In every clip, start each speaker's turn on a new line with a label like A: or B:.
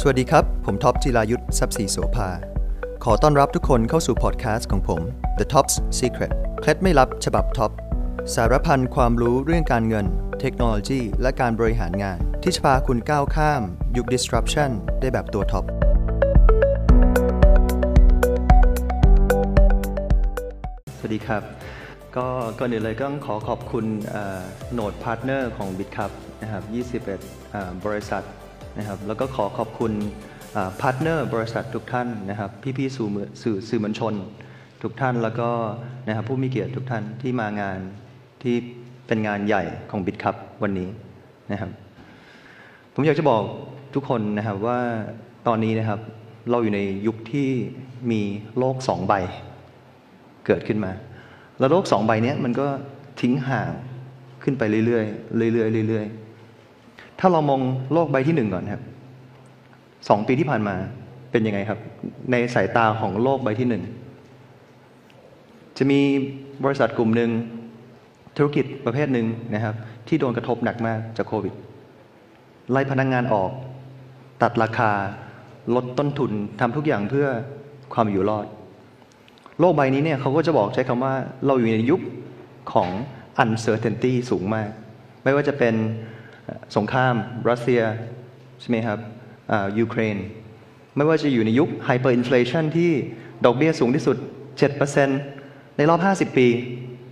A: สวัสดีครับ ผมท็อปจิรายุส ทรัพย์ศรีโสภา ขอต้อนรับทุกคนเข้าสู่พอดแคสต์ของผม The Top's Secret เคล็ดไม่ลับฉบับท็อป สารพันความรู้เรื่องการเงิน เทคโนโลยี และการบริหารงาน ที่จะพาคุณก้าวข้าม ยุค disruption ได้แบบตัวท็อป สวัสดีครับ ก็ก่อนอื่นเลยก็ต้องขอขอบคุณโนดพาร์ทเนอร์ของ BitCup นะครับ 21 บริษัท นะครับแล้วก็ขอขอบคุณ partner บริษัททุกท่านนะครับพี่ๆสื่อมวลสื่อสื่อมวลชน ทุกท่านแล้วก็นะครับผู้มีเกียรติทุกท่านที่มางานที่เป็นงานใหญ่ของ Bitkub วันนี้นะครับผมอยากจะบอกทุกคนนะครับว่าตอนนี้นะครับเราอยู่ในยุคที่มีโลกสองใบเกิดขึ้นมา แล้วโลกสองใบเนี้ยมันก็ทิ้งห่างขึ้นไปเรื่อยๆเรื่อยๆเรื่อยๆ ถ้าเรามองโลกใบที่หนึ่งก่อนครับสองปีที่ผ่านมาเป็นยังไงครับ ในสายตาของโลกใบที่หนึ่งจะมีบริษัทกลุ่มหนึ่งธุรกิจประเภทหนึ่งนะครับ ที่โดนกระทบหนักมากจากโควิด ไล่พนักงงานออก ตัดราคา ลดต้นทุนทำทุกอย่างเพื่อความอยู่รอด โลกใบนี้เนี่ยเขาก็จะบอกใช้คำว่าเราอยู่ในยุคของ uncertainty สูงมาก ไม่ว่าจะเป็น สงคราม รัสเซีย ใช่ไหมครับยูเครน ไม่ว่าจะอยู่ในยุค hyperinflation ที่ดอกเบี้ยสูงที่สุด 7%ในรอบ 50 ปี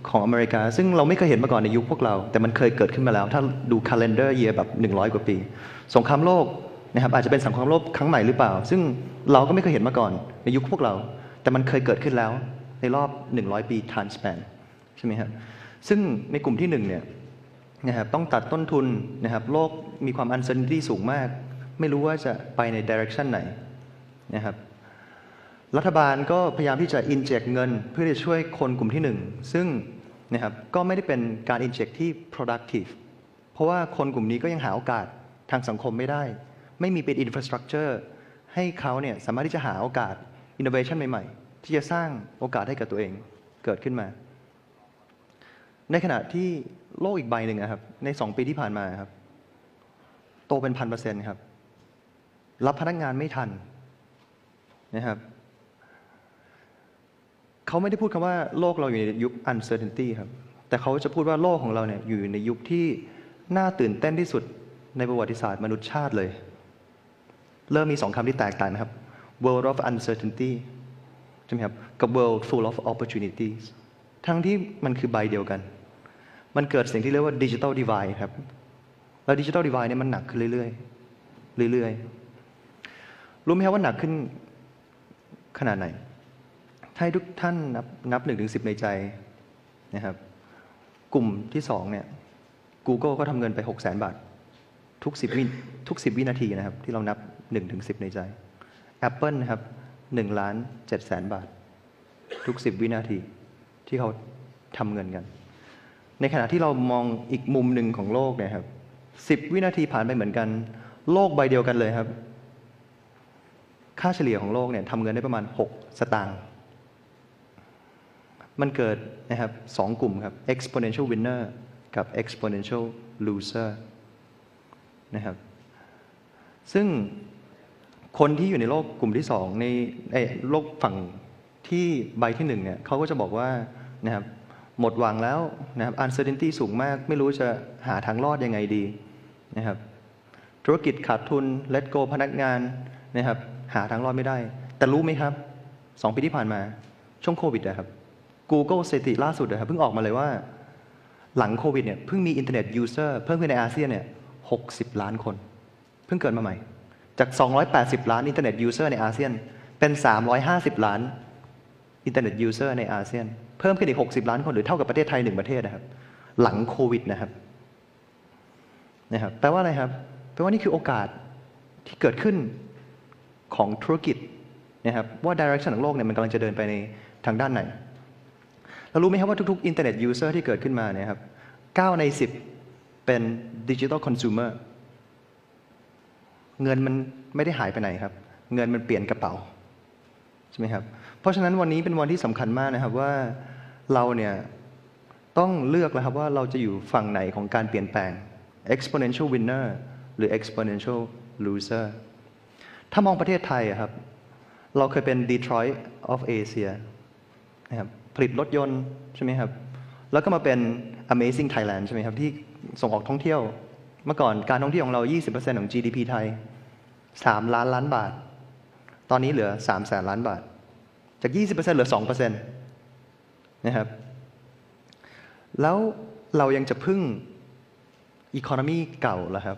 A: ของอเมริกา ซึ่งเราไม่เคยเห็นมาก่อนในยุคพวกเรา แต่มันเคยเกิดขึ้นมาแล้ว ถ้าดู calendar year แบบ 100 กว่าปี สงครามโลกนะครับอาจจะเป็นสงครามโลกครั้งใหม่หรือเปล่า ซึ่งเราก็ไม่เคยเห็นมาก่อนในยุคพวกเรา แต่มันเคยเกิดขึ้นแล้วในรอบ 100 ปี time span ใช่ไหมครับซึ่งในกลุ่มที่หนึ่งเนี่ย นะครับต้องตัดต้นทุนนะครับโลกมีความ uncertainty สูงมาก ไม่รู้ว่าจะไปใน direction ไหนนะครับรัฐบาลก็พยายามที่จะ inject เงิน เพื่อจะช่วยคนกลุ่มที่หนึ่งซึ่งนะครับก็ไม่ได้เป็นการ inject ที่ productive เพราะว่าคนกลุ่มนี้ก็ยังหาโอกาสทางสังคมไม่ได้ ไม่มีเป็น infrastructure ให้เขาเนี่ยสามารถที่จะหาโอกาส innovation ใหม่ๆ ที่จะสร้างโอกาสให้กับตัวเองเกิดขึ้นมา ในขณะที่ โลกอีกใบหนึ่งนะครับ ในสองปีที่ผ่านมาครับ โตเป็นพันเปอร์เซ็นต์ครับ รับพนักงานไม่ทันนะครับเขาไม่ได้พูดคำว่าโลกเราอยู่ในยุค uncertainty ครับ แต่เขาจะพูดว่าโลกของเราเนี่ยอยู่ในยุคที่น่าตื่นเต้นที่สุดในประวัติศาสตร์มนุษยชาติเลย เริ่มมีสองคำที่แตกต่างนะครับ world of uncertainty ใช่ไหมครับ กับ world full of opportunities ทั้งที่มันคือใบเดียวกัน มันเกิดสิ่งที่เรียกว่า digital divide ครับ แล้ว digital divide เนี่ยมันหนักขึ้นเรื่อยๆ เรื่อยๆ รู้ไหมครับว่าหนักขึ้นขนาดไหน ถ้าทุกท่านนับนับหนึ่งถึงสิบในใจนะครับ กลุ่มที่สองเนี่ย Google ก็ทำเงินไปหกแสนบาท ทุกสิบวิทุกสิบวินาทีนะครับ ที่เรานับหนึ่งถึงสิบในใจ Apple นะครับหนึ่งล้านเจ็ดแสนบาท ทุกสิบวินาทีที่เขาทำเงินกัน ในขณะที่เรามองอีกมุมหนึ่งของโลกเนี่ยครับสิบวินาทีผ่านไปเหมือนกัน โลกใบเดียวกันเลยครับ ค่าเฉลี่ยของโลกเนี่ยทำเงินได้ประมาณ 6 สตางค์มันเกิดนะครับสองกลุ่มครับ exponential winner กับ exponential loser นะครับ ซึ่งคนที่อยู่ในโลกกลุ่มที่สองในในโลกฝั่งที่ใบที่หนึ่งเนี่ยเขาก็จะบอกว่านะครับ หมดหวังแล้วนะครับ uncertainty สูงมาก ไม่รู้จะหาทางรอดยังไงดีนะครับ ธุรกิจขาดทุน let go พนักงานนะครับ หาทางรอดไม่ได้ แต่รู้ไหมครับสองปีที่ผ่านมา ช่วงโควิดนะครับ Google สถิติล่าสุดนะครับเพิ่งออกมาเลยว่า หลังโควิดเนี่ยเพิ่งมี internet user เพิ่มขึ้นในอาเซียนเนี่ย60ล้านคน เพิ่งเกิดมาใหม่ จาก 280 ล้าน internet user ในอาเซียน เป็น 350 ล้าน internet user ในอาเซียน เพิ่มขึ้นอีก 60 ล้านคนหรือเท่ากับประเทศไทยหนึ่งประเทศนะครับ หลังโควิดนะครับนะครับแปลว่าอะไรครับแปลว่านี่คือโอกาสที่เกิดขึ้นของธุรกิจนะครับว่า direction ของโลกเนี่ยมันกำลังจะเดินไปในทางด้านไหนเรารู้ไหมครับว่าทุกๆ internet user ที่เกิดขึ้นมาเนี่ยครับ9ใน 10 เป็นดิจิทัลคอน sumer เงินมันไม่ได้หายไปไหนครับ เงินมันเปลี่ยนกระเป๋า ใช่ไหมครับ เพราะฉะนั้นวันนี้เป็นวันที่สำคัญมากนะครับว่า เราเนี่ยต้องเลือกแล้วครับว่าเราจะอยู่ฝั่งไหนของการเปลี่ยนแปลง exponential winner หรือ exponential loser ถ้ามองประเทศไทยอะครับ เราเคยเป็น Detroit of Asia นะครับผลิตรถยนต์ใช่ไหมครับ แล้วก็มาเป็น Amazing Thailand ใช่ไหมครับ ที่ส่งออกท่องเที่ยว เมื่อก่อนการท่องเที่ยวของเรา 20%ของ GDP ไทย 3 ล้านล้านบาท ตอนนี้เหลือ 3 แสนล้านบาท จาก 20%เหลือ 2% นะครับ แล้วเรายังจะพึ่งอีโคโนมีเก่าเหรอครับ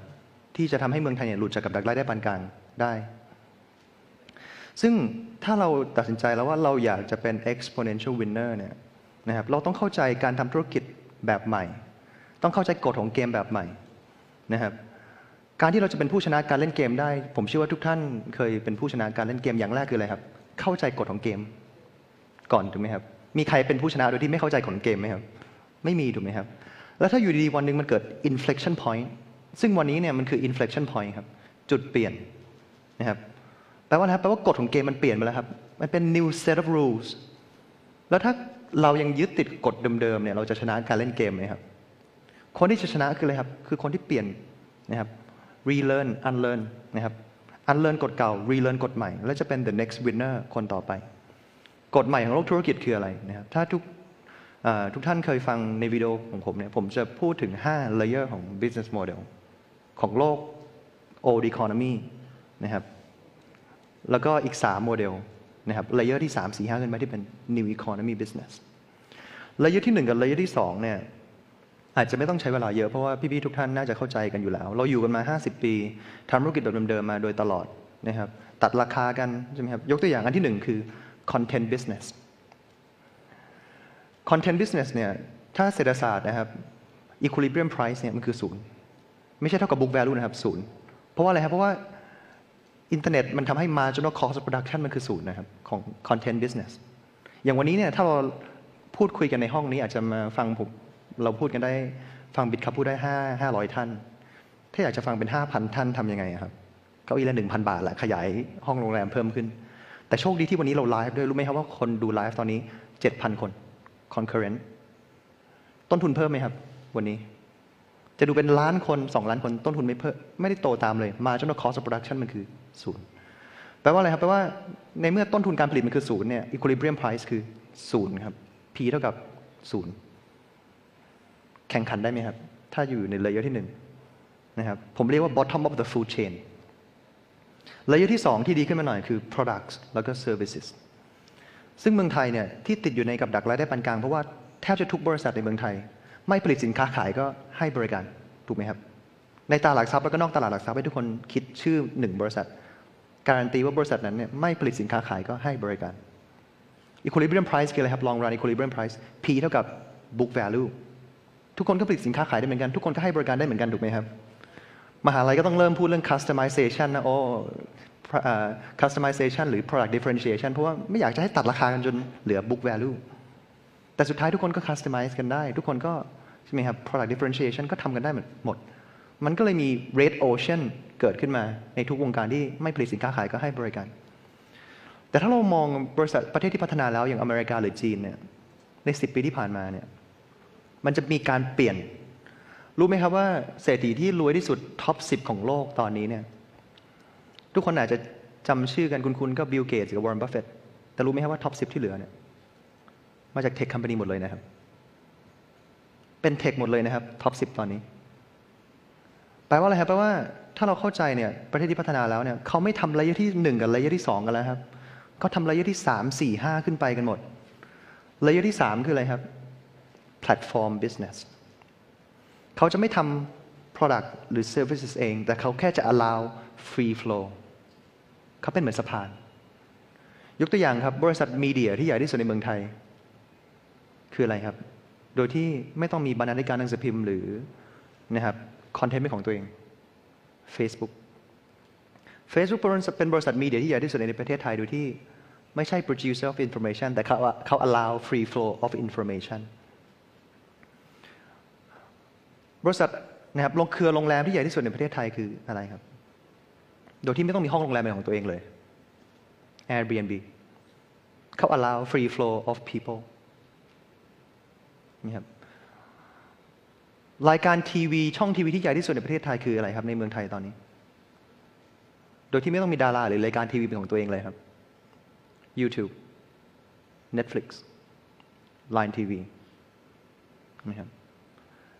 A: ที่จะทำให้เมืองไทยเนี่ยหลุดจากกับดักรายได้ปานกลางได้ ซึ่งถ้าเราตัดสินใจแล้วว่าเราอยากจะเป็น exponential winner เนี่ยนะครับเราต้องเข้าใจการทำธุรกิจแบบใหม่ ต้องเข้าใจกฎของเกมแบบใหม่นะครับการที่เราจะเป็นผู้ชนะการเล่นเกมได้ ผมเชื่อว่าทุกท่านเคยเป็นผู้ชนะการเล่นเกมอย่างแรกคืออะไรครับ เข้าใจกฎของเกม ก่อนถูกไหมครับ มีใครเป็นผู้ชนะโดยที่ไม่เข้าใจของเกมไหมครับ ไม่มีถูกไหมครับ แล้วถ้าอยู่ดีๆวันหนึ่งมันเกิด inflection point ซึ่งวันนี้เนี่ยมันคือ inflection point ครับ จุดเปลี่ยนนะครับแปลว่าอะไรครับแปลว่ากฎของเกมมันเปลี่ยนไปแล้วครับ มันเป็น new set of rules แล้วถ้าเรายังยึดติดกฎเดิมๆเนี่ยเราจะชนะการเล่นเกมไหมครับ คนที่จะชนะคืออะไรครับ คือคนที่เปลี่ยนนะครับ relearn unlearn นะครับ unlearn กฎเก่า relearn กฎใหม่ แล้วจะเป็น the next winner คนต่อไป กฎใหม่ของโลกธุรกิจคืออะไรนะครับถ้าทุกทุกท่านเคยฟังในวิดีโอของผมเนี่ยผมจะพูดถึง 5 layer ของ business model ของโลก old economy นะครับแล้วก็อีก 3 โมเดลนะครับ layer ที่ 3 4 5ขึ้นมาที่เป็น new economy business layer ที่ 1 กับ layer ที่ 2 เนี่ยอาจจะไม่ต้องใช้เวลาเยอะเพราะว่าพี่ๆทุกท่านน่าจะเข้าใจกันอยู่แล้ว เราอยู่กันมา 50 ปีทำธุรกิจแบบเดิมๆมาโดยตลอดนะครับตัดราคากันใช่ไหมครับยกตัวอย่างอันที่หนึ่งคือ content business content business เนี่ยถ้าเศรษฐศาสตร์นะครับ equilibrium price เนี่ยมันคือศูนย์ไม่ใช่เท่ากับ book value นะครับศูนย์เพราะว่าอะไรครับ เพราะว่าอินเทอร์เน็ตมันทำให้ marginal cost of production มันคือศูนย์นะครับของ content business อย่างวันนี้เนี่ยถ้าเราพูดคุยกันในห้องนี้อาจจะมาฟังผมเราพูดกันได้ฟังบิดครับพูดได้ห้าห้าร้อยท่าน ถ้าอยากจะฟังเป็นห้าพันท่านทำยังไงครับเก้าอี้ละหนึ่งพันบาทแหละขยายห้องโรงแรมเพิ่มขึ้น แต่โชคดีที่วันนี้เราไลฟ์ด้วย รู้ไหมครับว่าคนดูไลฟ์ตอนนี้เจ็ดพันคน concurrent ต้นทุนเพิ่มไหมครับ วันนี้ จะดูเป็นล้านคนสองล้านคนต้นทุนไม่เพิ่มไม่ได้โตตามเลย marginal cost of production มันคือศูนย์แปลว่าอะไรครับ แปลว่าในเมื่อต้นทุนการผลิตมันคือศูนย์เนี่ย equilibrium price คือศูนย์ครับ P เท่ากับศูนย์แข่งขันได้ไหมครับ ถ้าอยู่ใน layer ที่หนึ่งนะครับ ผมเรียกว่า bottom of the food chain layer ที่สองที่ดีขึ้นมาหน่อยคือ products แล้วก็ services ซึ่งเมืองไทยเนี่ยที่ติดอยู่ในกับดักรายได้ปานกลางเพราะว่าแทบจะทุกบริษัทในเมืองไทย ไม่ผลิตสินค้าขายก็ให้บริการถูกไหมครับ ในตลาดหลักทรัพย์แล้วก็นอกตลาดหลักทรัพย์ให้ทุกคนคิดชื่อหนึ่งบริษัท การันตีว่าบริษัทนั้นเนี่ยไม่ผลิตสินค้าขายก็ให้บริการ equilibrium price คืออะไรครับ long run equilibrium price P เท่ากับ book value ทุกคนก็ผลิตสินค้าขายได้เหมือนกัน ทุกคนก็ให้บริการได้เหมือนกันถูกไหมครับ มหาลัยก็ต้องเริ่มพูดเรื่อง customization นะโอ้ customization หรือ product differentiation เพราะว่าไม่อยากจะให้ตัดราคากันจนเหลือ book value แต่สุดท้ายทุกคนก็ customize กันได้ ทุกคนก็ใช่ไหมครับ product differentiation ก็ทำกันได้หมด มันก็เลยมี red ocean เกิดขึ้นมาในทุกวงการที่ไม่ผลิตสินค้าขายก็ให้บริการ แต่ถ้าเรามองบริษัทประเทศที่พัฒนาแล้วอย่างอเมริกาหรือจีนเนี่ยใน 10 ปีที่ผ่านมาเนี่ยมันจะมีการเปลี่ยน รู้ไหมครับว่าเศรษฐีที่รวยที่สุดtop 10 ของโลกตอนนี้เนี่ย ทุกคนอาจจะจำชื่อกันคุ้นๆก็ Bill Gates กับ Warren Buffett แต่รู้ไหมครับว่า top 10 ที่เหลือเนี่ย มาจากเทคค o m ม a n y หมดเลยนะครับ เป็น tech หมดเลยนะครับ top 10 ตอนนี้ แปลว่าอะไรครับแปลว่าถ้าเราเข้าใจเนี่ยประเทศที่พัฒนาแล้วเนี่ยเขาไม่ทำ layer ที่หนึ่งกับ layer ที่สองกันแล้วครับเขาทำ layer ที่สามสี่ห้าขึ้นไปกันหมด layer ที่สามคืออะไรครับ platform business เขาจะไม่ทำ product หรือ services เอง แต่เขาแค่จะ allow free flow เขาเป็นเหมือนสะพาน ยกตัวอย่างครับ บริษัทมีเดียที่ใหญ่ที่สุดในเมืองไทย คืออะไรครับ โดยที่ไม่ต้องมีบรรณาธิการหนังสือพิมพ์หรือนะครับคอนเทนต์เป็นของตัวเอง Facebook Facebook เป็นบริษัทมีเดียที่ใหญ่ที่สุดในประเทศไทยโดยที่ไม่ใช่ producer of information แต่เขาเขา allow free flow of information บริษัทนะครับลงเครือโรงแรมที่ใหญ่ที่สุดในประเทศไทยคืออะไรครับ โดยที่ไม่ต้องมีห้องโรงแรมเป็นของตัวเองเลย Airbnb เขา allow free flow of people นี่ครับรายการทีวีช่องทีวีที่ใหญ่ที่สุดในประเทศไทยคืออะไรครับ ในเมืองไทยตอนนี้โดดยที่ไม่ต้องมีดาราหรือรายการทีวีเป็นของตัวเองเลยครับ YouTube Netflix Line TV นะครับ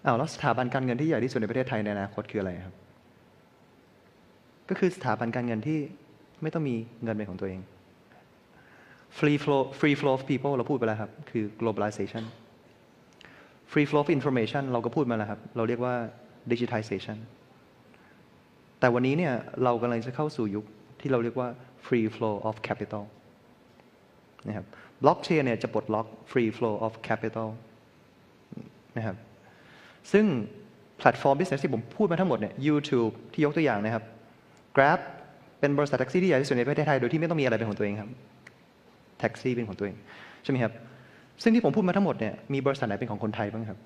A: อ้าวแล้วสถาบันการเงินที่ใหญ่ที่สุดในประเทศไทยในอนาคตคืออะไรครับ ก็คือสถาบันการเงินที่ไม่ต้องมีเงินเป็นของตัวเอง free flow free flow of people เราพูดไปแล้วครับ คือ globalization free flow of information เราก็พูดมาแล้วครับ เราเรียกว่า digitization แต่วันนี้เนี่ยเรากำลังจะเข้าสู่ยุคที่เราเรียกว่า free flow of capital นะครับ blockchain เนี่ยจะปลดล็อก free flow of capital นะครับ ซึ่งแพลตฟอร์ม business ที่ผมพูดมาทั้งหมดเนี่ย YouTube ที่ยกตัวอย่างนะครับ Grab เป็นบริษัทแท็กซี่ที่ใหญ่ที่สุดในประเทศไทย โดยที่ไม่ต้องมีอะไรเป็นของตัวเองครับ แท็กซี่เป็นของตัวเอง ใช่ไหมครับ ซึ่งที่ผมพูดมาทั้งหมดเนี่ย มีบริษัทไหนเป็นของคนไทยบ้างครับ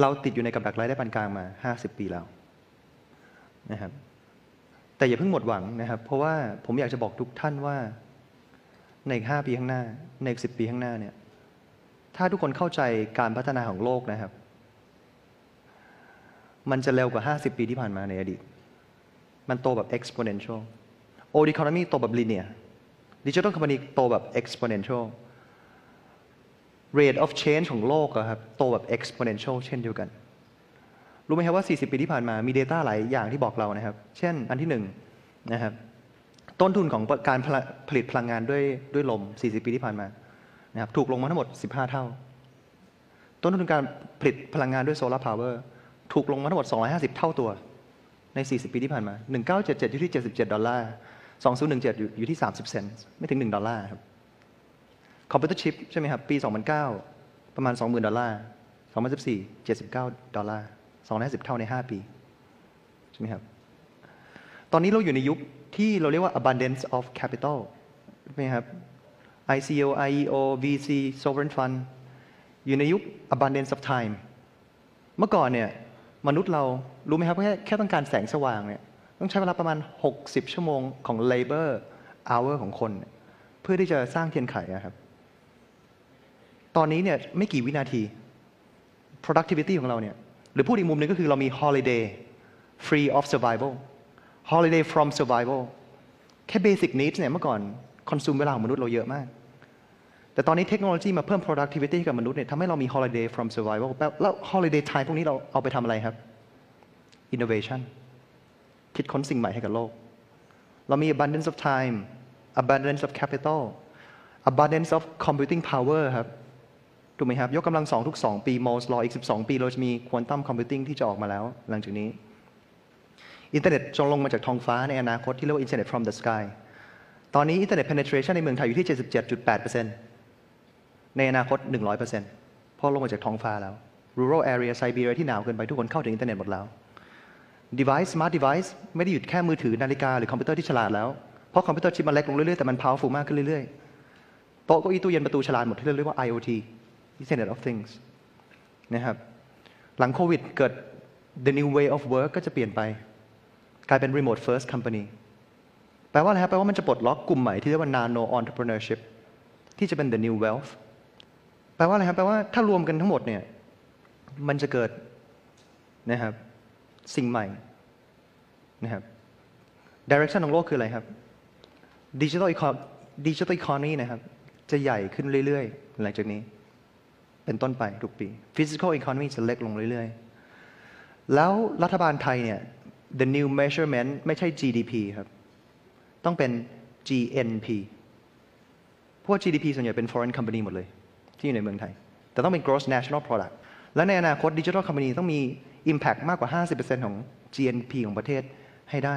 A: เราติดอยู่ในกับดักรายได้ปานกลางมา 50 ปีแล้วนะครับ แต่อย่าเพิ่งหมดหวังนะครับ เพราะว่าผมอยากจะบอกทุกท่านว่า ในอีก5ปีข้างหน้า ในอีก10 ปีข้างหน้าเนี่ย ถ้าทุกคนเข้าใจการพัฒนาของโลกนะครับ มันจะเร็วกว่า 50 ปีที่ผ่านมาในอดีต มันโตแบบ exponential old economy โตแบบ linear digital company โตแบบ exponential rate of change ของโลกครับ โตแบบ exponential เช่นเดียวกัน รู้ไหมครับว่า 40 ปีที่ผ่านมามี Data หลายอย่างที่บอกเรานะครับ เช่น อันที่หนึ่งนะครับ ต้นทุนของการผลิตพลังงานด้วยด้วยลม 40 ปีที่ผ่านมา นะครับถูกลงมาทั้งหมด 15 เท่า ต้นทุนการผลิตพลังงานด้วยโซลาร์พาวเวอร์ถูกลงมาทั้งหมด 250 เท่าตัว ใน 40 ปีที่ผ่านมา 1977 อยู่ที่ 77 ดอลลาร์ 2017อยู่อยู่ที่ 30 เซนต์ ไม่ถึง 1 ดอลลาร์ครับ computer chip ใช่ไหมครับ ปี 2009 ประมาณ 20,000 ดอลลาร์ 2014 79 ดอลลาร์ 250 เท่าใน 5 ปี ใช่ไหมครับ ตอนนี้เราอยู่ในยุคที่เราเรียกว่า abundance of capital ใช่ไหมครับ ICO IEO VC sovereign fund อยู่ในยุค abundance of time เมื่อก่อนเนี่ยมนุษย์เรารู้ไหมครับแค่แค่ต้องการแสงสว่างเนี่ยต้องใช้เวลาประมาณ 60 ชั่วโมงของ labor hour ของคน เพื่อที่จะสร้างเทียนไขอะครับ ตอนนี้เนี่ยไม่กี่วินาที productivity ของเราเนี่ยหรือพูดอีกมุมหนึงก็คือเรามี holiday free of survival holiday from survival แค่ basic needs เนี่ยเมื่อก่อน consume เวลาของมนุษย์เราเยอะมาก แต่ตอนนี้เทคโนโลยีมาเพิ่ม productivity ให้กับมนุษย์เนี่ยทำให้เรามี holiday from survival แลแล้ว holiday time พวกนี้เราเอาไปทำอะไรครับ innovation คิดค้นสิ่งใหม่ให้กับโลก เรามี abundance of time abundance of capital abundance of computing power ครับถูกไหมครับ ยกกำลังสองทุก 2 ปี Moore's law อีก 12 ปี เราจะมี quantum computing ที่จะออกมาแล้ว หลังจากนี้ อินเทอร์เน็ตจะลงมาจากท้องฟ้าในอนาคตที่เรียกว่า Internet from the sky ตอนนี้ internet penetration ในเมืองไทยอยู่ที่ 77.8% ในอนาคต 100%เพราะลงมาจากท้องฟ้าแล้ว rural area Siberia ที่หนาวเกินไปทุกคนเข้าถึงอินเทอร์เน็ตหมดแล้ว device smart device ไม่ได้หยุดแค่มือถือนาฬิกาหรือคอมพิวเตอร์ที่ฉลาดแล้ว เพราะ computer chip มันเล็กลงเรื่อยๆ แต่มัน powerful มากขึ้นเรื่อยๆ โต๊ะเก้าอี้ตู้เย็นประตูฉลาดหมดที่เรียกว่า IoT Internet of Things นะครับ หลังโควิดเกิด the new way of work ก็จะเปลี่ยนไป กลายเป็น remote first company แปลว่าอะไรครับ แปลว่ามันจะปลดล็อกกลุ่มใหม่ที่เรียกว่า nano entrepreneurship ที่จะเป็น the new wealth แปลว่าอะไรครับ แปลว่าถ้ารวมกันทั้งหมดเนี่ย มันจะเกิดนะครับ สิ่งใหม่นะครับ direction ของโลกคืออะไรครับ digital eco- digital economy นะครับ จะใหญ่ขึ้นเรื่อยๆ หลังจากนี้ เป็นต้นไปทุกปี physical economy จะเล็กลงเรื่อยๆ แล้วรัฐบาลไทยเนี่ย the new measurement ไม่ใช่ GDP ครับ ต้องเป็น GNP เพราะว่า GDP ส่วนใหญ่เป็น foreign company หมดเลย ที่อยู่ในเมืองไทย แต่ต้องเป็น gross national product และในอนาคต digital company ต้องมี impact มากกว่า 50%ของ GNP ของประเทศให้ได้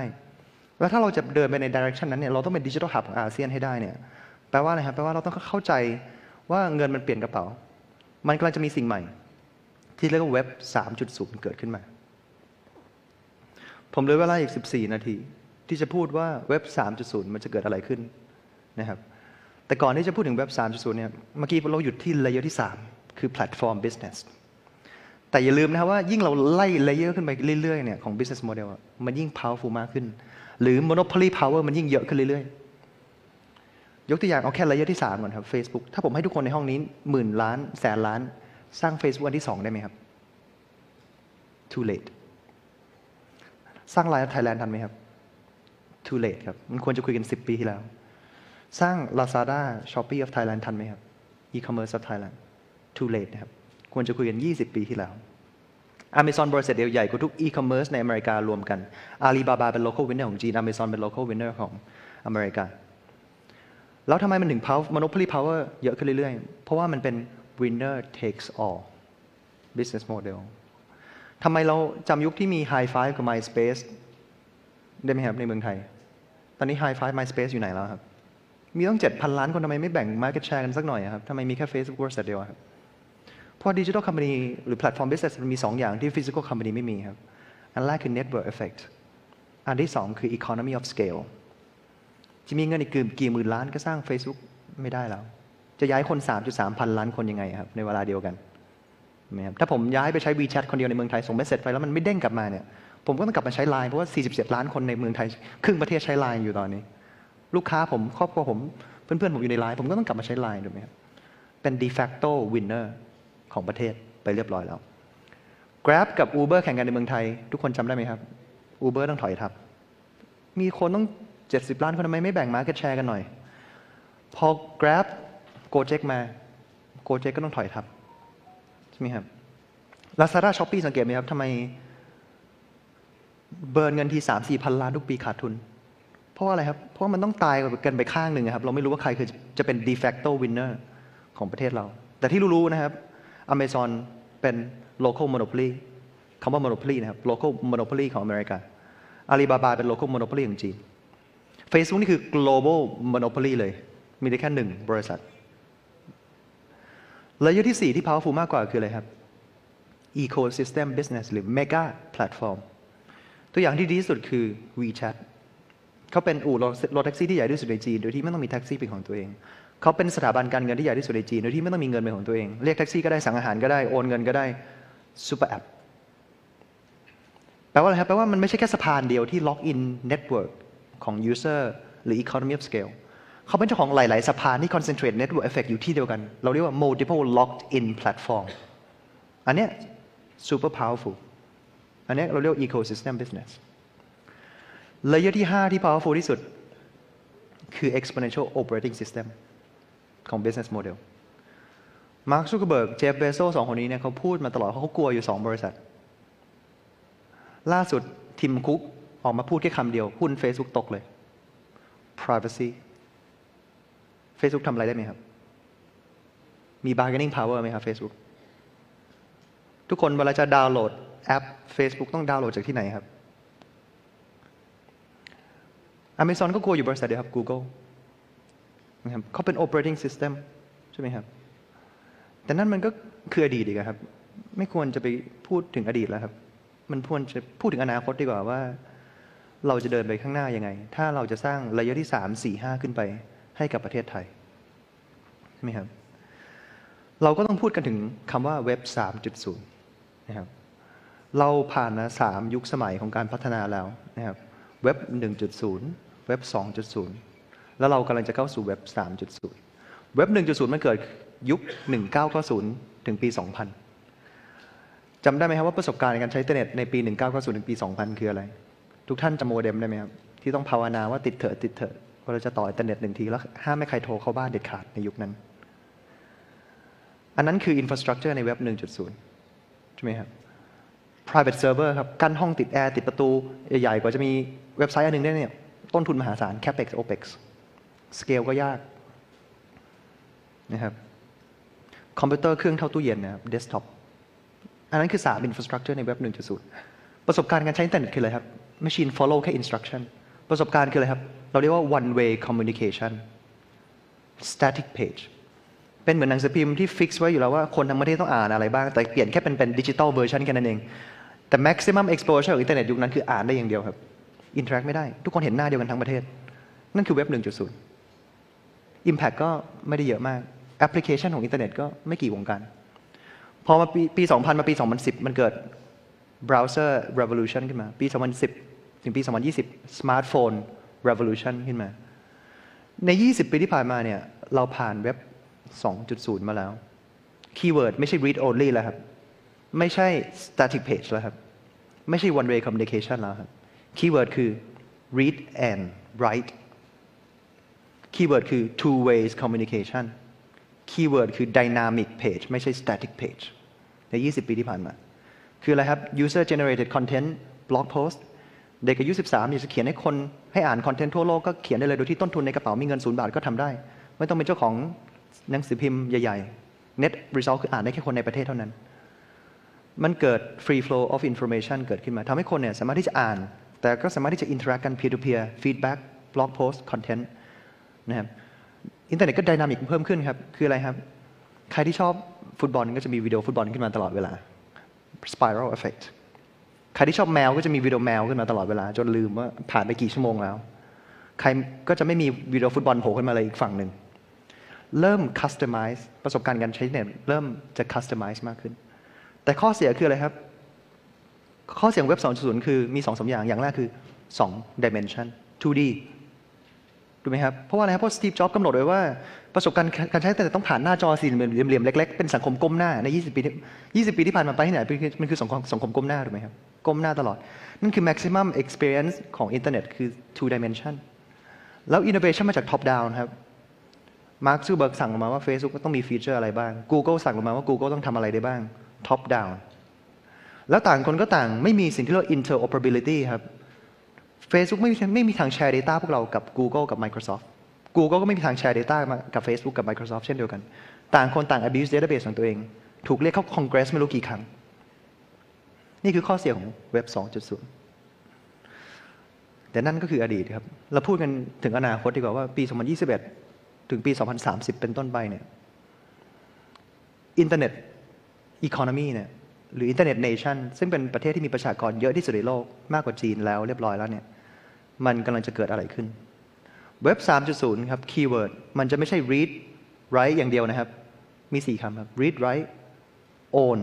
A: แล้วถ้าเราจะเดินไปใน direction นั้นเนี่ยเราต้องเป็น digital hub ของอาเซียนให้ได้เนี่ยแปลว่าอะไรครับแปลว่าเราต้องเข้าใจว่าเงินมันเปลี่ยนกระเป๋า มันกำลังจะมีสิ่งใหม่ ที่เรียกว่าเว็บ 3.0 เกิดขึ้นมา ผมเหลือเวลาอีก 14 นาที ที่จะพูดว่าเว็บ 3.0 มันจะเกิดอะไรขึ้นนะครับ แต่ก่อนที่จะพูดถึงเว็บ 3.0 เนี่ย เมื่อกี้เราหยุดที่ layer ที่ 3 คือ platform business แต่อย่าลืมนะครับว่ายิ่งเราไล่ layer ขึ้นไปเรื่อยๆเนี่ยของ business model อะมันยิ่ง powerful มากขึ้น หรือ monopoly power มันยิ่งเยอะขึ้นเรื่อยๆ ยกตัวอย่างเอาแค่ layer ที่ 3 ก่อนครับ Facebook ถ้าผมให้ทุกคนในห้องนี้หมื่นล้านแสนล้าน สร้าง Facebook อันที่ 2 ได้ไหมครับ too late สร้าง Line of Thailand ทันไหมครับ too late ครับ มันควรจะคุยกัน 10 ปีที่แล้ว สร้าง Lazada Shopee of Thailand ทันไหมครับ e-commerce of Thailand too late นะครับ ควรจะคุยกัน 20 ปีที่แล้ว Amazon บริษัทเดียวใหญ่กว่าทุก e-commerce ในอเมริการวมกัน Alibaba เป็น local winner ของจีน Amazon เป็น local winner ของอเมริกา แล้วทำไมมันถึง power monopoly power เยอะขึ้นเรื่อยๆ เพราะว่ามันเป็น winner takes all business model ทำไมเราจำยุคที่มี High Five กับ MySpace ได้ไหมครับในเมืองไทย ตอนนี้ High Five MySpace อยู่ไหนแล้วครับ มีต้อง 7,000 ล้านคนทำไมไม่แบ่ง market share กันสักหน่อยครับทำไมมีแค่ Facebook บริษัทเดียวครับ เพราะดิจิทัลคอมพานีหรือแพลตฟอร์ม business มันมี 2 อย่างที่ฟิสิก a l คอมพานีไม่มีครับ อันแรกคือ network effect อันที่ 2 คือ economy of scale จะมีเงินอีกกี่หมื่นล้านก็สร้าง Facebook ไม่ได้แล้ว จะย้ายคน 3.3 พันล้านคนยังไงครับในเวลาเดียวกันนไหมครับถ้าผมย้ายไปใช้ WeChat คนเดียวในเมืองไทยส่งเมสเซจไปแล้วมันไม่เด้งกลับมาเนี่ยผมก็ต้องกลับมาใช้ Line เพราะว่า 47 ล้านคนในเมืองไทยครึ่งประเทศใช้ Line อยู่ตอนนี้ ลูกค้าผมครอบครัวผม เพื่อนๆ ผมอยู่ใน Line ผมก็ต้องกลับมาใช้ Line ถูกไหมครับเป็น de facto winner ของประเทศไปเรียบร้อยแล้ว Grab กับ Uber แข่งกันในเมืองไทย ทุกคนจำได้ไหมครับ Uber ต้องถอยทับ มีคนต้อง 70 ล้านคนทำไมไม่แบ่ง market share กันหน่อย พอ Grab Gojek มา Gojek ก็ต้องถอยทับ ใช่ไหมครับ Lazada Shopee สังเกตไหมครับทำไมเบิร์นเงินทีสามสี่พันล้านทุกปีขาดทุน ราะอะไรครับ เพราะว่ามันต้องตายกันไปข้างหนึ่งครับ เราไม่รู้ว่าใครคือจะเป็น de facto winner ของประเทศเรา แต่ที่รู้ๆนะครับ Amazon เป็น local monopoly คำว่า monopoly นะครับ local monopoly ของอเมริกา Alibaba เป็น local monopoly ของจีน Facebook นี่คือ global monopoly เลย มีได้แค่หนึ่งบริษัท และยุทที่สี่ที่ powerful มากกว่าคืออะไรครับ ecosystem business หรือ mega platform ตัวอย่างที่ดีที่สุดคือ WeChat เขาเป็นอู่รถแท็กซี่ที่ใหญ่ที่สุดในจีน โดยที่ไม่ต้องมีแท็กซี่เป็นของตัวเอง เขาเป็นสถาบันการเงินที่ใหญ่ที่สุดในจีน โดยที่ไม่ต้องมีเงินเป็นของตัวเอง เรียกแท็กซี่ก็ได้ สั่งอาหารก็ได้ โอนเงินก็ได้ซูเปอร์แอป แปลว่าอะไรครับ แปลว่ามันไม่ใช่แค่สะพานเดียวที่ล็อกอินเน็ตเวิร์กของ user หรือ economy of scale เขาเป็นเจ้าของหลาย ๆ สะพานที่ concentrate network effect อยู่ที่เดียวกัน เราเรียกว่า multiple locked in platform อันเนี้ย super powerful อันเนี้ยเราเรียกว่า ecosystem business layer ที่ 5 ที่ powerful ที่สุด คือ exponential operating system ของ business model มาร์คซักเคอร์เบิร์กเจฟฟ์ เบโซสองคนนี้เนี่ยเขาพูดมาตลอดเขากลัวอยู่ 2 บริษัท ล่าสุดทิมคุกออกมาพูดแค่คำเดียว หุ้น Facebook ตกเลย privacy Facebook ทำอะไรได้ไหมครับ มี bargaining power ไหมครับ Facebook ทุกคนเวลาจะดาวน์โหลดแอป Facebook ต้องดาวน์โหลดจากที่ไหนครับ Amazon ก็กลัวอยู่บริษัทเดียวครับ Google นะครับเขาเป็น operating system ใช่ไหมครับ แต่นั่นมันก็คืออดีตอีกครับ ไม่ควรจะไปพูดถึงอดีตแล้วครับ มันควรจะพูดถึงอนาคตดีกว่าว่า เราจะเดินไปข้างหน้ายังไง ถ้าเราจะสร้างระยะที่สามสี่ห้าขึ้นไปให้กับประเทศไทยใช่ไหมครับ เราก็ต้องพูดกันถึงคำว่าเว็บ 3.0 นะครับ เราผ่านมาสามยุคสมัยของการพัฒนาแล้วนะครับ เว็บ 1.0 เว็บ 2.0 แล้วเรากำลังจะเข้าสู่เว็บ 3.0 เว็บ 1.0 มันเกิดยุค 1990 ถึงปี 2000 จำได้ไหมครับว่าประสบการณ์ในการใช้อินเทอร์เน็ตในปี 1990 ถึงปี 2000 คืออะไร ทุกท่านจำโมเด็มได้ไหมครับ ที่ต้องภาวนาว่าติดเถอะติดเถอะว่าเราจะต่ออินเทอร์เน็ตหนึ่งที แล้วห้ามไม่ใครโทรเข้าบ้านเด็ดขาดในยุคนั้น อันนั้นคือ infrastructure ในเว็บ 1.0 ใช่ไหมครับ private server ครับ กั้นห้องติดแอร์ ติดประตู ใหญ่ๆ กว่าจะมีเว็บไซต์อันหนึ่งได้เนี่ย ต้นทุนมหาศาล capex opex scale ก็ยากนะครับคอมพิวเตอร์เครื่องเท่าตู้เย็นนะครับ desktop อันนั้นคือ3 infrastructure ในเว็บ1.0 ประสบการณ์การใช้อินเทอร์เน็ตคืออะไรครับ machine follow แค่ instruction ประสบการณ์คืออะไรครับ เราเรียกว่า one way communication static page เป็นเหมือนหนังสือพิมพ์ที่ fix ไว้อยู่แล้วว่าคนทั้งประเทศต้องอ่านอะไรบ้าง แต่เปลี่ยนแค่เป็นเป็น digital version แค่นั้นเอง แต่ maximum exposure ของอินเทอร์เน็ตยุคนั้นคืออ่านได้อย่างเดียวครับ interact ไม่ได้ ทุกคนเห็นหน้าเดียวกันทั้งประเทศ นั่นคือเว็บ 1.0 impact ก็ไม่ได้เยอะมาก application ของอินเทอร์เน็ตก็ไม่กี่วงการ พอมาปีปี 2000 มาปี 2010 มันเกิด browser revolution ขึ้นมา ปี 2010 ถึงปี 2020 smartphone revolution ขึ้นมา ใน 20 ปีที่ผ่านมาเนี่ย เราผ่านเว็บ 2.0 มาแล้ว keyword ไม่ใช่ read only แล้วครับ ไม่ใช่ static page แล้วครับ ไม่ใช่ one way communication แล้วครับ keyword คือ read and write keyword คือ two ways communication keyword คือ dynamic page ไม่ใช่ static page ใน 20 ปีที่ผ่านมา คืออะไรครับ user generated content blog post เด็กอายุ 13 อยากจะเขียนให้คนให้อ่านคอนเทนต์ทั่วโลกก็เขียนได้เลย โดยที่ต้นทุนในกระเป๋ามีเงินศูนย์บาทก็ทำได้ ไม่ต้องเป็นเจ้าของหนังสือพิมพ์ใหญ่ๆ net result คืออ่านได้แค่คนในประเทศเท่านั้น มันเกิด free flow of information เกิดขึ้นมาทำให้คนเนี่ยสามารถที่จะอ่าน แต่ก็สามารถที่จะ interact กัน peer to peer feedback blog post content นะครับอินเทอร์เน็ตก็ dynamic เพิ่มขึ้นครับ คืออะไรครับ ใครที่ชอบฟุตบอลก็จะมีวิดีโอฟุตบอลขึ้นมาตลอดเวลา spiral effect ใครที่ชอบแมวก็จะมีวิดีโอแมวขึ้นมาตลอดเวลา จนลืมว่าผ่านไปกี่ชั่วโมงแล้ว ใครก็จะไม่มีวิดีโอฟุตบอลโผล่ขึ้นมาเลยอีกฝั่งหนึ่ง เริ่ม customize ประสบการณ์การใช้เน็ตเริ่มจะ customize มากขึ้น แต่ข้อเสียคืออะไรครับ ข้อเสียของเว็บ 2.0 คือมี2อสอย่าง อย่างแรกคือ 2 dimension 2D ถูกไหมครับ เพราะว่าอะไรครับ เพราะสตีฟ จ็อบส์กำหนดไว้ว่า ประสบการณ์การใช้แต่ต้องผ่านหน้าจอสี่เหลี่ยมๆเล็กๆ เป็นสังคมก้มหน้าใน 20 ปีที่20 ปีที่ผ่านมาไปที่ไหนมันคือสังคมสังคมก้มหน้า ถูกไหมครับ ก้มหน้าตลอด นั่นคือ maximum experience ของอินเทอร์เน็ตคือ two dimension แล้ว innovation มาจาก top down ครับมาร์คซูเบิร์กสั่งออกมาว่า Facebook ต้องมี feature อะไรบ้าง Google สั่งออกมาว่า Google ต้องทำอะไรได้บ้าง top down แล้วต่างคนก็ต่างไม่มีสิ่งที่เรียกว่า interoperability ครับ Facebook ไม่มีไม่มีทางแชร์ Data พวกเรากับ Google กับ Microsoft Google ก็ไม่มีทางแชร์ Data มากับ Facebook กับ Microsoft เช่นเดียวกัน ต่างคนต่าง abuse database ของตัวเอง ถูกเรียกเข้า Congress ไม่รู้กี่ครั้ง นี่คือข้อเสียของเว็บ 2.0 แต่นั่นก็คืออดีตครับ เราพูดกันถึงอนาคตดีกว่าว่าปี 2021 ถึงปี 2030 เป็นต้นไปเนี่ย อินเทอร์เน็ต อีโคโนมีเนี่ยหรือ internet nation ซึ่งเป็นประเทศที่มีประชากรเยอะที่สุดในโลกมากกว่าจีนแล้วเรียบร้อยแล้วเนี่ยมันกำลังจะเกิดอะไรขึ้น เว็บ 3.0 ครับ keyword มันจะไม่ใช่ read write อย่างเดียวนะครับ มี 4คำครับ read write own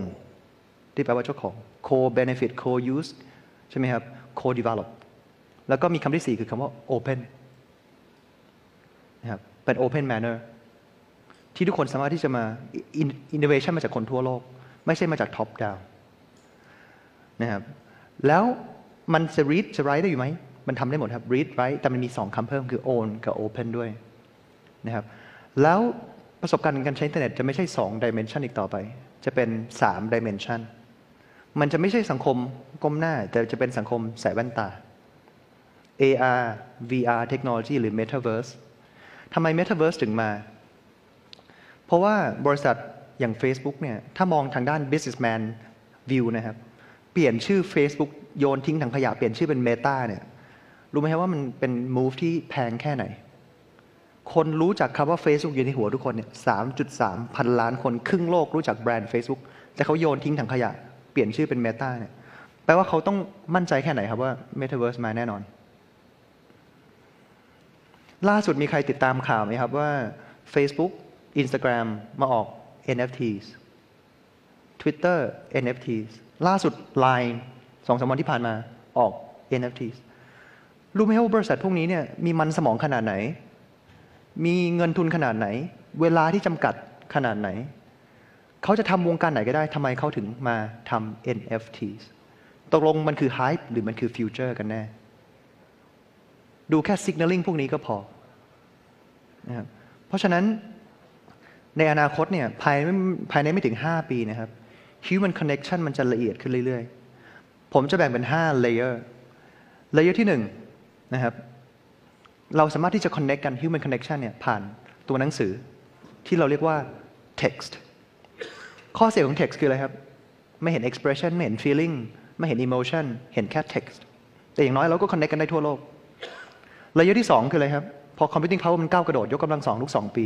A: ที่แปลว่าเจ้าของ co benefit co use ใช่ไหมครับ co develop แล้วก็มีคำที่ 4 คือคำว่า open นะครับเป็น open manner ที่ทุกคนสามารถที่จะมา innovation มาจากคนทั่วโลก ไม่ใช่มาจาก top down นะครับแล้วมันจะ read จะ write ได้อยู่ไหม มันทำได้หมดครับ read write แต่มันมี2คำเพิ่มคือ own กับ open ด้วยนะครับแล้วประสบการณ์การใช้อินเทอร์เน็ตจะไม่ใช่2 dimension อีกต่อไป จะเป็น3 dimension มันจะไม่ใช่สังคมก้มหน้า แต่จะเป็นสังคมใส่แว่นตา AR VR เทคโนโลยีหรือ Metaverse ทำไม Metaverse ถึงมา เพราะว่าบริษัท อย่าง Facebook เนี่ยถ้ามองทางด้าน businessman view นะครับ เปลี่ยนชื่อ Facebook โยนทิ้งถังขยะเปลี่ยนชื่อเป็น Meta เนี่ยรู้ไหมครับว่ามันเป็น move ที่แพงแค่ไหน คนรู้จักคำว่า Facebook อยู่ในหัวทุกคนเนี่ย3.3 พันล้านคนครึ่งโลกรู้จักแบรนด์ Facebook แต่เขาโยนทิ้งถังขยะ เปลี่ยนชื่อเป็น Meta เนี่ยแปลว่าเขาต้องมั่นใจแค่ไหนครับว่า Metaverse มาแน่นอน ล่าสุดมีใครติดตามข่าวไหมครับว่า Facebook Instagram มาออก NFTs Twitter NFTs ล่าสุด Line สองสามวันที่ผ่านมาออก NFTs รู้ไหมครับว่าบริษัทพวกนี้เนี่ยมีมันสมองขนาดไหน มีเงินทุนขนาดไหน เวลาที่จำกัดขนาดไหน เขาจะทำวงการไหนก็ได้ทำไมเขาถึงมาทำ NFTs ตกลงมันคือ Hype หรือมันคือ Future กันแน่ ดูแค่ signaling พวกนี้ก็พอนะครับเพราะฉะนั้น ในอนาคตเนี่ยภายภายในไม่ถึง 5 ปีนะครับ human connection มันจะละเอียดขึ้นเรื่อยๆ ผมจะแบ่งเป็น 5 layer layer ที่1นะครับ เราสามารถที่จะ connect กัน human connection เนี่ยผ่านตัวหนังสือที่เราเรียกว่า text ข้อเสียของ text คืออะไรครับ ไม่เห็น expression ไม่เห็น feeling ไม่เห็น emotion เห็นแค่ text แต่อย่างน้อยเราก็ connect กันได้ทั่วโลก layer ที่ 2 คืออะไรครับ พอ computing power มันก้าวกระโดด ยกกำลังสองทุก 2 ปี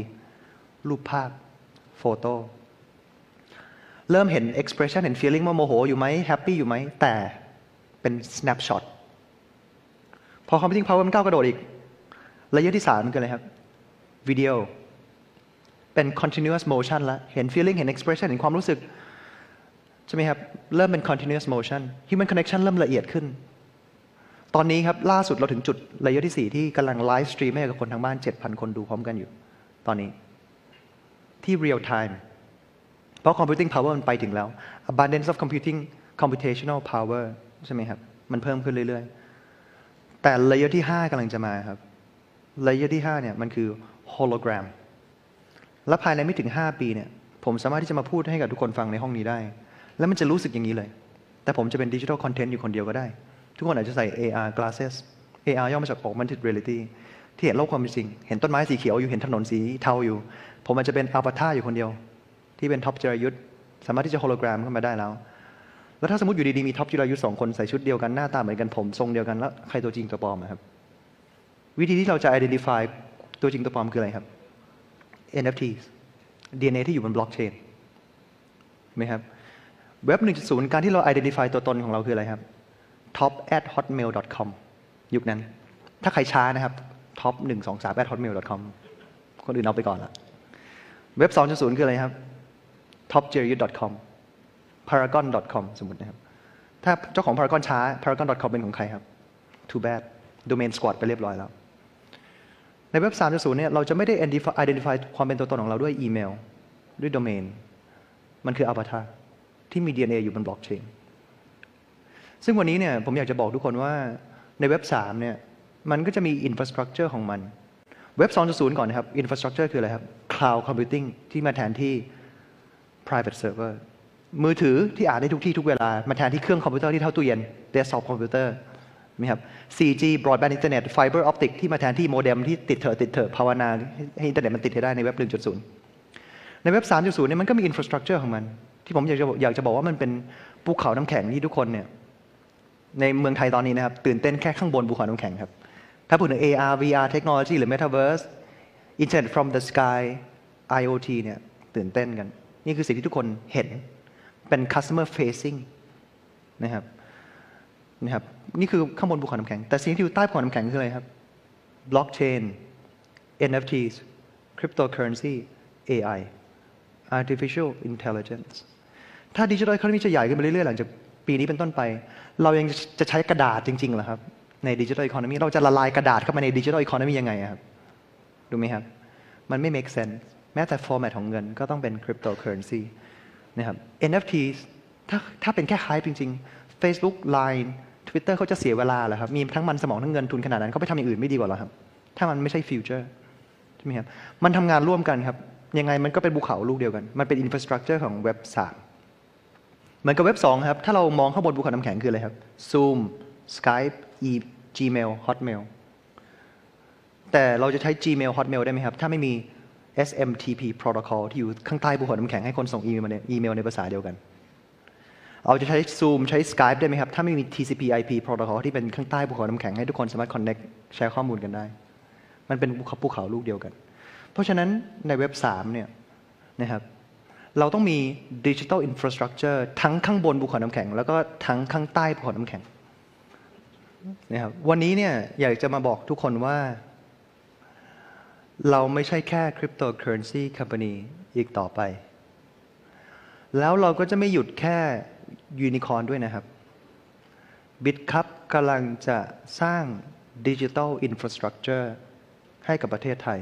A: รูปภาพโฟโต้เริ่มเห็น expression เห็น feeling ว่าโมโหอยู่ไหม happy อยู่ไหม แต่เป็น snapshot พอ computing power มันก้าวกระโดดอีก layer ที่3คืออะไรครับวิดีโอเป็น continuous motion ละเห็น feeling เห็น expression เห็นความรู้สึก ใช่ไหมครับ เริ่มเป็น continuous motion human connection เริ่มละเอียดขึ้น ตอนนี้ครับ ล่าสุดเราถึงจุด layer ที่ 4 ที่กำลังไลฟ์สตรีมให้กับคนทางบ้าน 7,000 คนดูพร้อมกันอยู่ ตอนนี้ ที่ real time เพราะ computing power มันไปถึงแล้ว abundance of computing computational power ใช่ไหมครับ มันเพิ่มขึ้นเรื่อยๆ แต่ layer ที่ 5กำลังจะมาครับ layer ที่ 5 เนี่ยมันคือโฮโลแกรมและภายในไม่ถึง 5 ปีเนี่ย ผมสามารถที่จะมาพูดให้กับทุกคนฟังในห้องนี้ได้ แล้วมันจะรู้สึกอย่างนี้เลย แต่ผมจะเป็น digital content อยู่คนเดียวก็ได้ ทุกคนอาจจะใส่ AR glasses AR ย่อมาจาก augmented reality ที่เห็นโลกความเป็นจริง เห็นต้นไม้สีเขียวอยู่ เห็นถนนสีเทาอยู่ ผมอาจจะเป็นอวตารอยู่คนเดียว ที่เป็นท็อป จิรายุสสามารถที่จะโฮโลแกรมเข้ามาได้แล้ว แล้วถ้าสมมติอยู่ดีๆมีท็อปจิรายุทธ์สองคนใส่ชุดเดียวกันหน้าตาเหมือนกันผมทรงเดียวกันแล้วใครตัวจริงตัวปลอมครับ วิธีที่เราจะ identify ตัวจริงตัวปลอมคืออะไรครับ NFT DNA ที่อยู่บนบล็อกเชนไหมครับเว็บ1.0 การที่เรา identify ตัวตนของเราคืออะไรครับ top at hotmail com ยุคนั้น ถ้าใครช้านะครับ top 1 2 3 at hotmail com คนอื่นเอาไปก่อนละเว็บ2.0คืออะไรครับ top j e r y com paragon com สมมตินะครับ ถ้าเจ้าของ paragon ช้า paragon com เป็นของใครครับ too bad domain squad ไปเรียบร้อยแล้ว ในเว็บ3.0เนี่ยเราจะไม่ได้ identify ความเป็นตัวตนของเราด้วยอีเมล ด้วยโดเมน มันคืออ v a t a r ที่มี DNA อยู่บนบล็อกเชนซึ่งวันนี้เนี่ยผมอยากจะบอกทุกคนว่าในเว็บ3เนี่ย มันก็จะมี infrastructure ของมัน เว็บ 2.0 ก่อนนะครับ infrastructure คืออะไรครับ cloud computing ที่มาแทนที่ private server มือถือที่อ่านได้ทุกที่ทุกเวลา มาแทนที่เครื่องคอมพิวเตอร์ที่เท่าตู้เย็น desktop คอมพิวเตอร์ไหมครับ 4G broadband internet fiber optic ที่มาแทนที่โมเด็มที่ติดเถอะติดเถอะภาวนาให้อินเทอร์เน็ตมันติดให้ได้ในเว็บ 1.0 ในเว็บ 3.0 เนี่ยมันก็มี infrastructure ของมัน ที่ผมอยากจะอยากจะบอกว่ามันเป็นภูเขาน้ำแข็งที่ทุกคนเนี่ยในเมืองไทยตอนนี้นะครับตื่นเต้นแค่ข้างบนภูเขาน้ำแข็งครับ ถ้าพูดถึง AR VR technology หรือ Metaverse Internet from the sky IoT เนี่ยตื่นเต้นกัน นี่คือสิ่งที่ทุกคนเห็นเป็น customer facing นะครับนะครับนี่คือข้างบนภูเขาน้ำแข็ง แต่สิ่งที่อยู่ใต้ภูเขาน้ำแข็งคืออะไรครับ blockchain NFTs cryptocurrency AI artificial intelligence ถ้าดิจิทัล economy จะใหญ่ขึ้นไปเรื่อยๆ หลังจากปีนี้เป็นต้นไป เรายังจะใช้กระดาษจริงๆเหรอครับ ในดิจิทัล economy เราจะละลายกระดาษเข้ามาในดิจิทัล economy ยังไงครับดูไหมครับ มันไม่ make sense แม้แต่ format ของเงินก็ต้องเป็น cryptocurrency นะครับ NFTs ถ้าถ้าเป็นแค่ hype จริง ๆ Facebook Line Twitter เขาจะเสียเวลาเหรอครับ มีทั้งมันสมองทั้งเงินทุนขนาดนั้นเขาไปทำอย่างอื่นไม่ดีกว่าหรอครับ ถ้ามันไม่ใช่ future ใช่ไหมครับ มันทำงานร่วมกันครับ ยังไงมันก็เป็นภูเขาลูกเดียวกัน มันเป็น infrastructure ของเว็บ3เหมือนกับเว็บ2ครับ ถ้าเรามองข้างบนภูเขาน้ำแข็งคืออะไรครับ Zoom Skype Gmail Hotmail แต่เราจะใช้ Gmail Hotmail ได้ไหมครับ ถ้าไม่มี SMTP protocol ที่อยู่ข้างใต้ภูเขาน้ำแข็งให้คนส่งอีเมลในอีเมลในภาษาเดียวกันเราจะใช้ Zoom ใช้ Skype ได้ไหมครับ ถ้าไม่มี TCP/IP protocol ที่เป็นข้างใต้ภูเขาน้ำแข็งให้ทุกคนสามารถ connect แชร์ข้อมูลกันได้ มันเป็นภูเขาภูเขาลูกเดียวกัน เพราะฉะนั้นในเว็บ 3 เนี่ยนะครับเราต้องมี digital infrastructure ทั้งข้างบนภูเขาน้ำแข็ง แล้วก็ทั้งข้างใต้ภูเขาน้ำแข็ง นะครับวันนี้เนี่ยอยากจะมาบอกทุกคนว่า เราไม่ใช่แค่ cryptocurrency company อีกต่อไป แล้วเราก็จะไม่หยุดแค่ยูนิคอร์นด้วยนะครับBitkub กำลังจะสร้าง digital infrastructure ให้กับประเทศไทย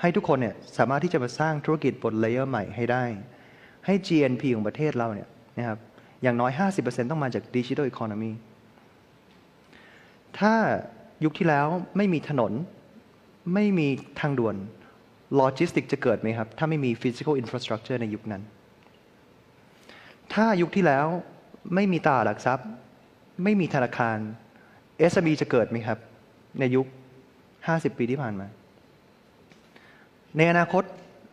A: ให้ทุกคนเนี่ยสามารถที่จะมาสร้างธุรกิจบน layer ใหม่ให้ได้ ให้ GDP ของประเทศเราเนี่ยนะครับอย่างน้อย 50%ต้องมาจาก digital economy ถ้ายุคที่แล้วไม่มีถนน ไม่มีทางด่วนโลจิสติกจะเกิดไหมครับ ถ้าไม่มี physical infrastructure ในยุคนั้น ถ้ายุคที่แล้วไม่มีตลาดหลักทรัพย์ ไม่มีธนาคาร SME จะเกิดไหมครับ ในยุค 50 ปีที่ผ่านมา ในอนาคต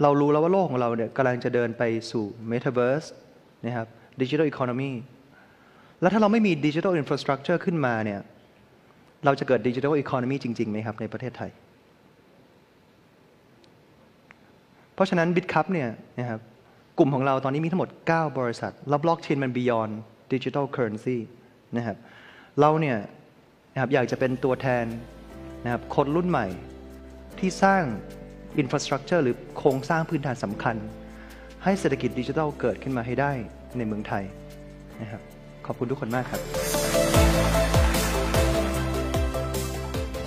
A: เรารู้แล้วว่าโลกของเราเนี่ยกำลังจะเดินไปสู่ Metaverse นะครับ digital economy แล้วถ้าเราไม่มี digital infrastructure ขึ้นมาเนี่ย เราจะเกิด digital economy จริงๆไหมครับ ในประเทศไทย เพราะฉะนั้น Bitkub เนี่ยนะครับกลุ่มของเราตอนนี้มีทั้งหมด 9 บริษัทแล้วบล็อกเชนมัน beyond digital currency นะครับเราเนี่ยนะครับอยากจะเป็นตัวแทนนะครับคนรุ่นใหม่ที่สร้าง infrastructure หรือโครงสร้างพื้นฐานสำคัญ ให้เศรษฐกิจดิจิทัลเกิดขึ้นมาให้ได้ในเมืองไทยนะครับขอบคุณทุกคนมากครับ